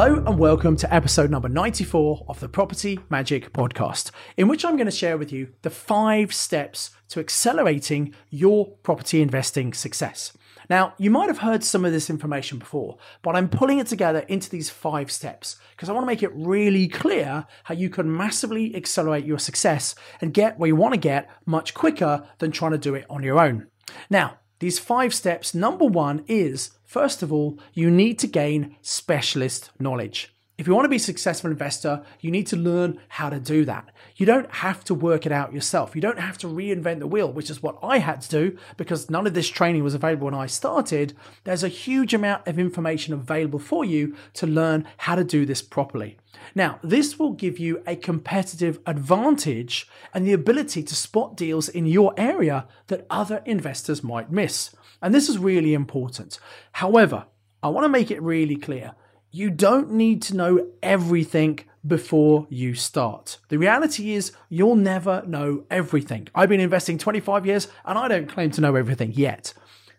Hello and welcome to episode number 94 of the Property Magic podcast, in which I'm going to share with you the five steps to accelerating your property investing success. Now, you might have heard some of this information before, but I'm pulling it together into these five steps because I want to make it really clear how you can massively accelerate your success and get where you want to get much quicker than trying to do it on your own. Now, these five steps, number one is first of all, you need to gain specialist knowledge. If you want to be a successful investor, you need to learn how to do that. You don't have to work it out yourself. You don't have to reinvent the wheel, which is what I had to do because none of this training was available when I started. There's a huge amount of information available for you to learn how to do this properly. Now, this will give you a competitive advantage and the ability to spot deals in your area that other investors might miss. And this is really important. However, I want to make it really clear you don't need to know everything before you start. The reality is, you'll never know everything. I've been investing 25 years and I don't claim to know everything yet.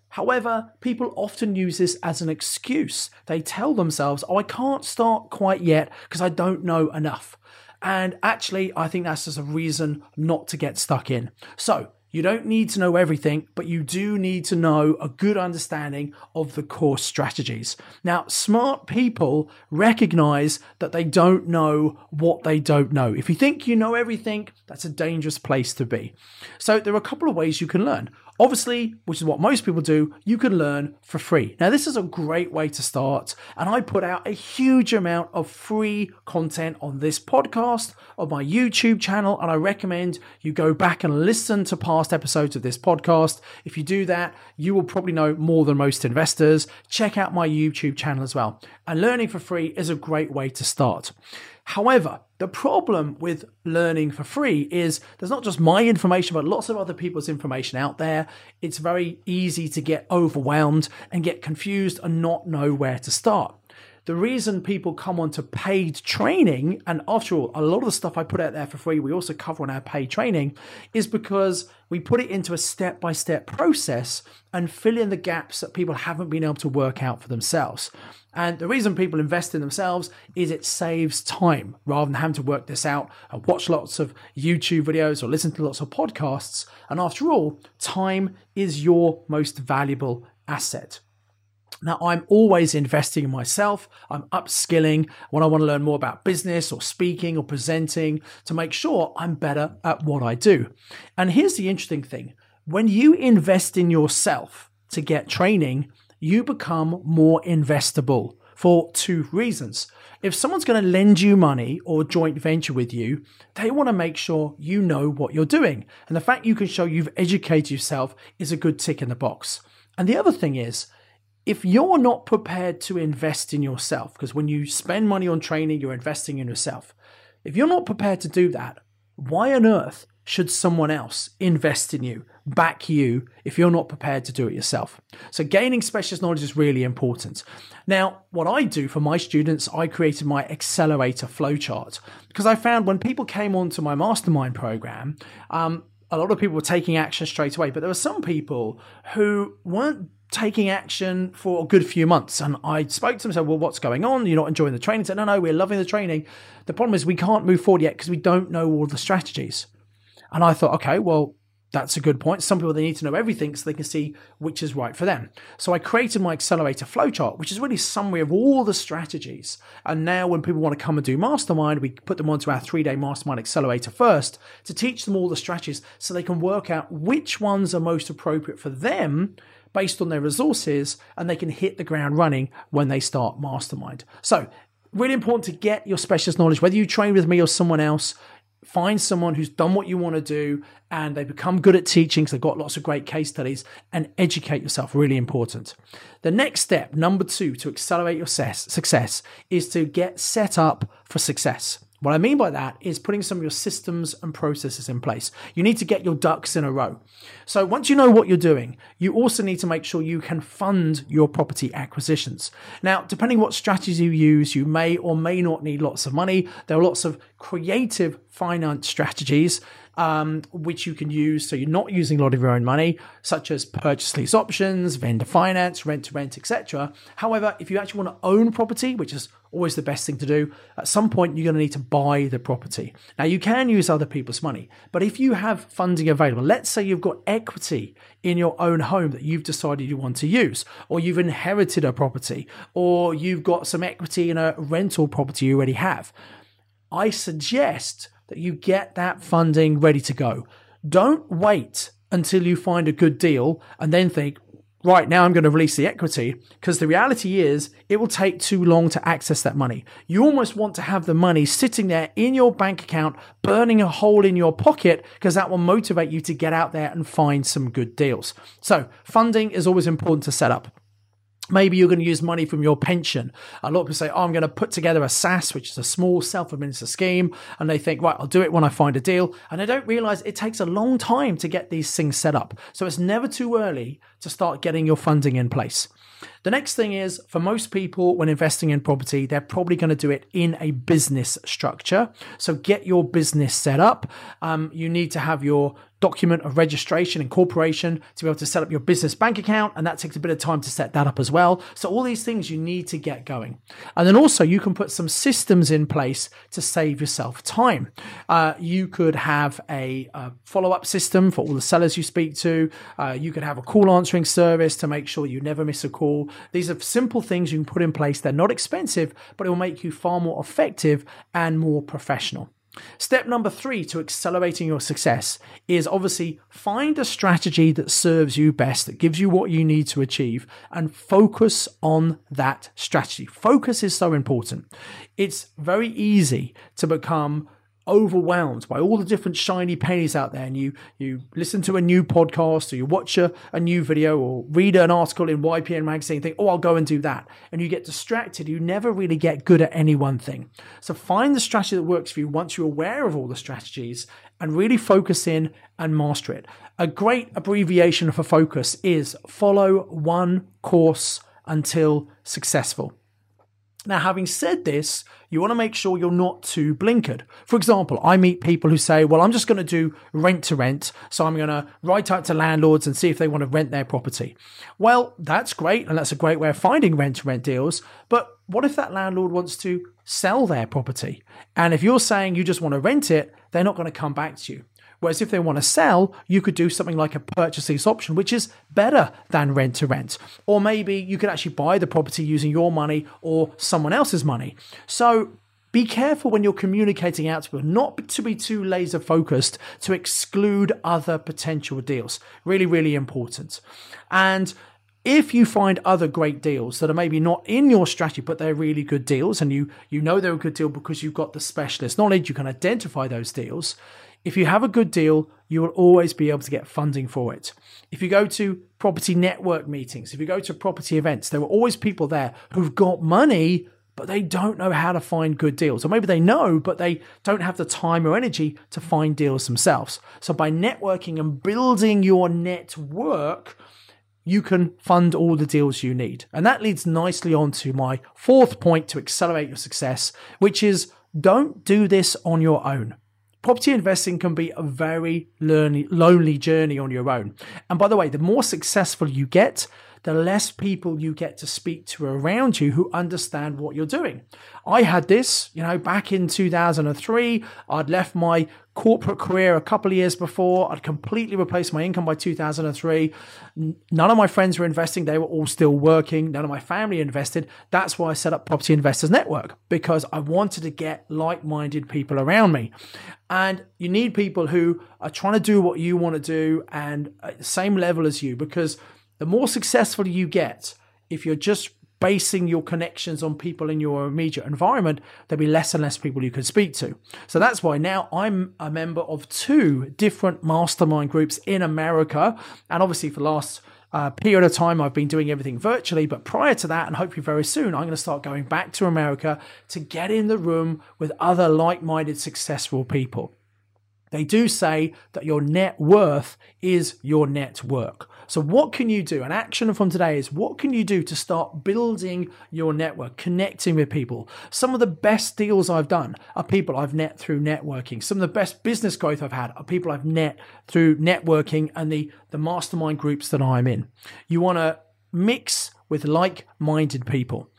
However, people often use this as an excuse. They tell themselves, oh, I can't start quite yet because I don't know enough. And actually, I think that's just a reason not to get stuck in. So, you don't need to know everything, but you do need to know a good understanding of the core strategies. Now, smart people recognize that they don't know what they don't know. If you think you know everything, that's a dangerous place to be. So, there are a couple of ways you can learn. Obviously, which is what most people do, you can learn for free. Now, this is a great way to start, and I put out a huge amount of free content on this podcast, on my YouTube channel, and I recommend you go back and listen to past episodes of this podcast. If you do that, you will probably know more than most investors. Check out my YouTube channel as well. And learning for free is a great way to start. However, the problem with learning for free is there's not just my information, but lots of other people's information out there. It's very easy to get overwhelmed and get confused and not know where to start. The reason people come onto paid training, and after all, a lot of the stuff I put out there for free, we also cover on our paid training, is because we put it into a step by step process and fill in the gaps that people haven't been able to work out for themselves. And the reason people invest in themselves is it saves time rather than having to work this out and watch lots of YouTube videos or listen to lots of podcasts. And after all, time is your most valuable asset. Now, I'm always investing in myself. I'm upskilling when I want to learn more about business or speaking or presenting to make sure I'm better at what I do. And here's the interesting thing when you invest in yourself to get training, you become more investable for two reasons. If someone's going to lend you money or joint venture with you, they want to make sure you know what you're doing. And the fact you can show you've educated yourself is a good tick in the box. And the other thing is, if you're not prepared to invest in yourself, because when you spend money on training, you're investing in yourself. If you're not prepared to do that, why on earth should someone else invest in you, back you, if you're not prepared to do it yourself? So, gaining specialist knowledge is really important. Now, what I do for my students, I created my accelerator flowchart because I found when people came onto my mastermind program, um, a lot of people were taking action straight away, but there were some people who weren't taking action for a good few months. And I spoke to them and said, Well, what's going on? You're not enjoying the training? He said, No, no, we're loving the training. The problem is we can't move forward yet because we don't know all the strategies. And I thought, okay, well, that's a good point. Some people they need to know everything so they can see which is right for them. So I created my accelerator flowchart, which is really summary of all the strategies. And now when people want to come and do mastermind, we put them onto our three-day mastermind accelerator first to teach them all the strategies so they can work out which ones are most appropriate for them based on their resources and they can hit the ground running when they start mastermind. So really important to get your specialist knowledge, whether you train with me or someone else, find someone who's done what you want to do and they become good at teaching because they've got lots of great case studies and educate yourself really important. The next step number two to accelerate your success is to get set up for success What I mean by that is putting some of your systems and processes in place. You need to get your ducks in a row. So once you know what you're doing, you also need to make sure you can fund your property acquisitions. Now, depending what strategy you use, you may or may not need lots of money. There are lots of creative finance strategies um, which you can use so you're not using a lot of your own money, such as purchase lease options, vendor finance, rent to rent, etc. However, if you actually want to own property, which is always the best thing to do, at some point you're going to need to buy the property. Now, you can use other people's money, but if you have funding available, let's say you've got equity in your own home that you've decided you want to use, or you've inherited a property, or you've got some equity in a rental property you already have. I suggest that you get that funding ready to go. Don't wait until you find a good deal and then think, right now I'm going to release the equity because the reality is it will take too long to access that money. You almost want to have the money sitting there in your bank account, burning a hole in your pocket because that will motivate you to get out there and find some good deals. So funding is always important to set up. Maybe you're going to use money from your pension. A lot of people say, Oh, I'm going to put together a SAS, which is a small self administered scheme. And they think, Right, I'll do it when I find a deal. And they don't realize it takes a long time to get these things set up. So it's never too early to start getting your funding in place. The next thing is for most people, when investing in property, they're probably going to do it in a business structure. So get your business set up. Um, you need to have your document of registration and corporation to be able to set up your business bank account. And that takes a bit of time to set that up as well. So, all these things you need to get going. And then also, you can put some systems in place to save yourself time. Uh, you could have a, a follow up system for all the sellers you speak to. Uh, you could have a call answering service to make sure you never miss a call. These are simple things you can put in place. They're not expensive, but it will make you far more effective and more professional. Step number three to accelerating your success is obviously find a strategy that serves you best, that gives you what you need to achieve, and focus on that strategy. Focus is so important. It's very easy to become overwhelmed by all the different shiny pennies out there and you you listen to a new podcast or you watch a, a new video or read an article in YPN magazine think oh I'll go and do that and you get distracted. You never really get good at any one thing. So find the strategy that works for you once you're aware of all the strategies and really focus in and master it. A great abbreviation for focus is follow one course until successful now, having said this, you want to make sure you're not too blinkered. For example, I meet people who say, Well, I'm just going to do rent to rent. So I'm going to write out to landlords and see if they want to rent their property. Well, that's great. And that's a great way of finding rent to rent deals. But what if that landlord wants to sell their property? And if you're saying you just want to rent it, they're not going to come back to you. Whereas if they want to sell, you could do something like a purchase lease option, which is better than rent to rent. Or maybe you could actually buy the property using your money or someone else's money. So be careful when you're communicating out to people, not to be too laser focused to exclude other potential deals. Really, really important. And if you find other great deals that are maybe not in your strategy but they're really good deals and you you know they're a good deal because you've got the specialist knowledge you can identify those deals if you have a good deal, you will always be able to get funding for it. If you go to property network meetings, if you go to property events, there are always people there who've got money, but they don't know how to find good deals. Or maybe they know, but they don't have the time or energy to find deals themselves. So by networking and building your network, you can fund all the deals you need. And that leads nicely on to my fourth point to accelerate your success, which is don't do this on your own. Property investing can be a very lonely journey on your own. And by the way, the more successful you get, the less people you get to speak to around you who understand what you're doing. I had this, you know, back in 2003. I'd left my corporate career a couple of years before. I'd completely replaced my income by 2003. None of my friends were investing. They were all still working. None of my family invested. That's why I set up Property Investors Network because I wanted to get like minded people around me. And you need people who are trying to do what you want to do and at the same level as you because the more successful you get, if you're just basing your connections on people in your immediate environment, there'll be less and less people you can speak to. So that's why now I'm a member of two different mastermind groups in America. And obviously, for the last uh, period of time, I've been doing everything virtually. But prior to that, and hopefully very soon, I'm going to start going back to America to get in the room with other like minded, successful people. They do say that your net worth is your network. So, what can you do? An action from today is what can you do to start building your network, connecting with people? Some of the best deals I've done are people I've net through networking. Some of the best business growth I've had are people I've net through networking and the, the mastermind groups that I'm in. You want to mix with like minded people.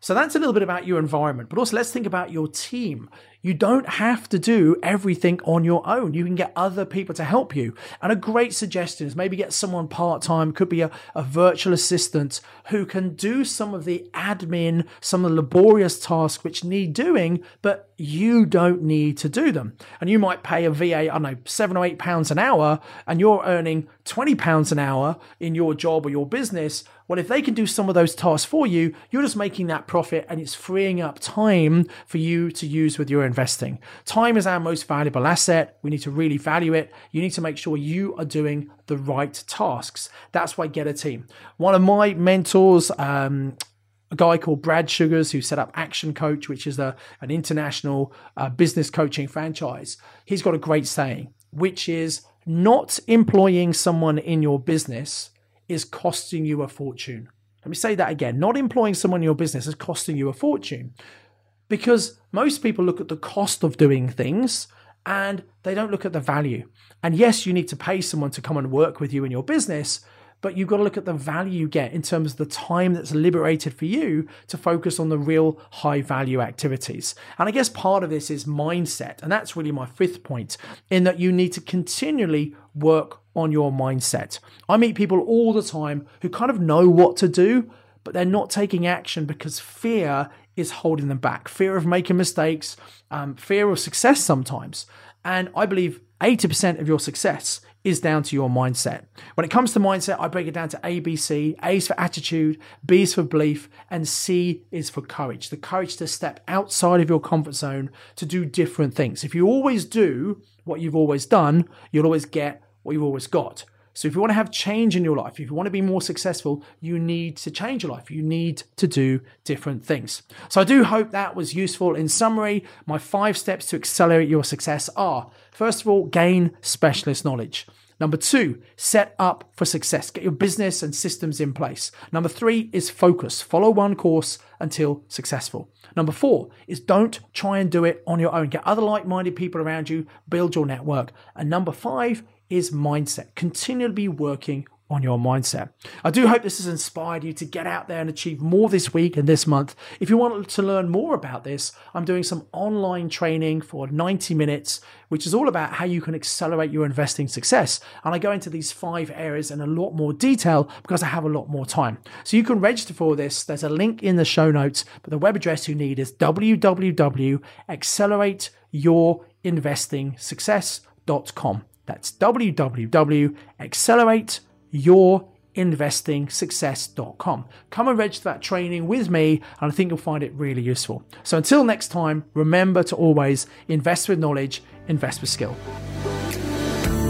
So that's a little bit about your environment, but also let's think about your team. You don't have to do everything on your own. You can get other people to help you. And a great suggestion is maybe get someone part time, could be a, a virtual assistant who can do some of the admin, some of the laborious tasks which need doing, but you don't need to do them. And you might pay a VA, I don't know, seven or eight pounds an hour, and you're earning 20 pounds an hour in your job or your business. Well, if they can do some of those tasks for you, you're just making that profit and it's freeing up time for you to use with your investing. Time is our most valuable asset. We need to really value it. You need to make sure you are doing the right tasks. That's why get a team. One of my mentors, um, a guy called Brad Sugars who set up Action Coach, which is a, an international uh, business coaching franchise. He's got a great saying, which is not employing someone in your business is costing you a fortune. Let me say that again. Not employing someone in your business is costing you a fortune because most people look at the cost of doing things and they don't look at the value. And yes, you need to pay someone to come and work with you in your business, but you've got to look at the value you get in terms of the time that's liberated for you to focus on the real high value activities. And I guess part of this is mindset. And that's really my fifth point in that you need to continually work on your mindset. I meet people all the time who kind of know what to do, but they're not taking action because fear is holding them back. Fear of making mistakes, um, fear of success sometimes. And I believe 80% of your success is down to your mindset. When it comes to mindset, I break it down to A, B, C. A is for attitude, B is for belief, and C is for courage. The courage to step outside of your comfort zone to do different things. If you always do what you've always done, you'll always get what you've always got. So if you want to have change in your life, if you want to be more successful, you need to change your life. You need to do different things. So I do hope that was useful. In summary, my five steps to accelerate your success are first of all, gain specialist knowledge. Number two, set up for success. Get your business and systems in place. Number three is focus. Follow one course until successful. Number four is don't try and do it on your own. Get other like minded people around you, build your network. And number five is mindset. Continually be working on your mindset. I do hope this has inspired you to get out there and achieve more this week and this month. If you want to learn more about this, I'm doing some online training for 90 minutes, which is all about how you can accelerate your investing success. And I go into these five areas in a lot more detail because I have a lot more time. So you can register for this. There's a link in the show notes, but the web address you need is www.accelerate.yourinvestingsuccess.com. That's www.accelerateYourInvestingSuccess.com. Come and register that training with me, and I think you'll find it really useful. So until next time, remember to always invest with knowledge, invest with skill.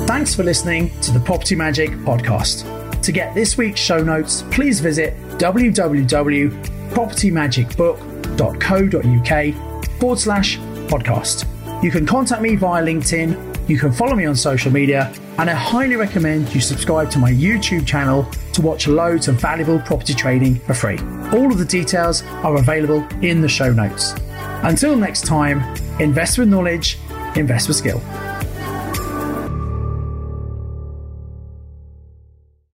Thanks for listening to the Property Magic podcast. To get this week's show notes, please visit www.propertymagicbook.co.uk forward slash podcast. You can contact me via LinkedIn you can follow me on social media, and I highly recommend you subscribe to my YouTube channel to watch loads of valuable property trading for free. All of the details are available in the show notes. Until next time, invest with knowledge, invest with skill.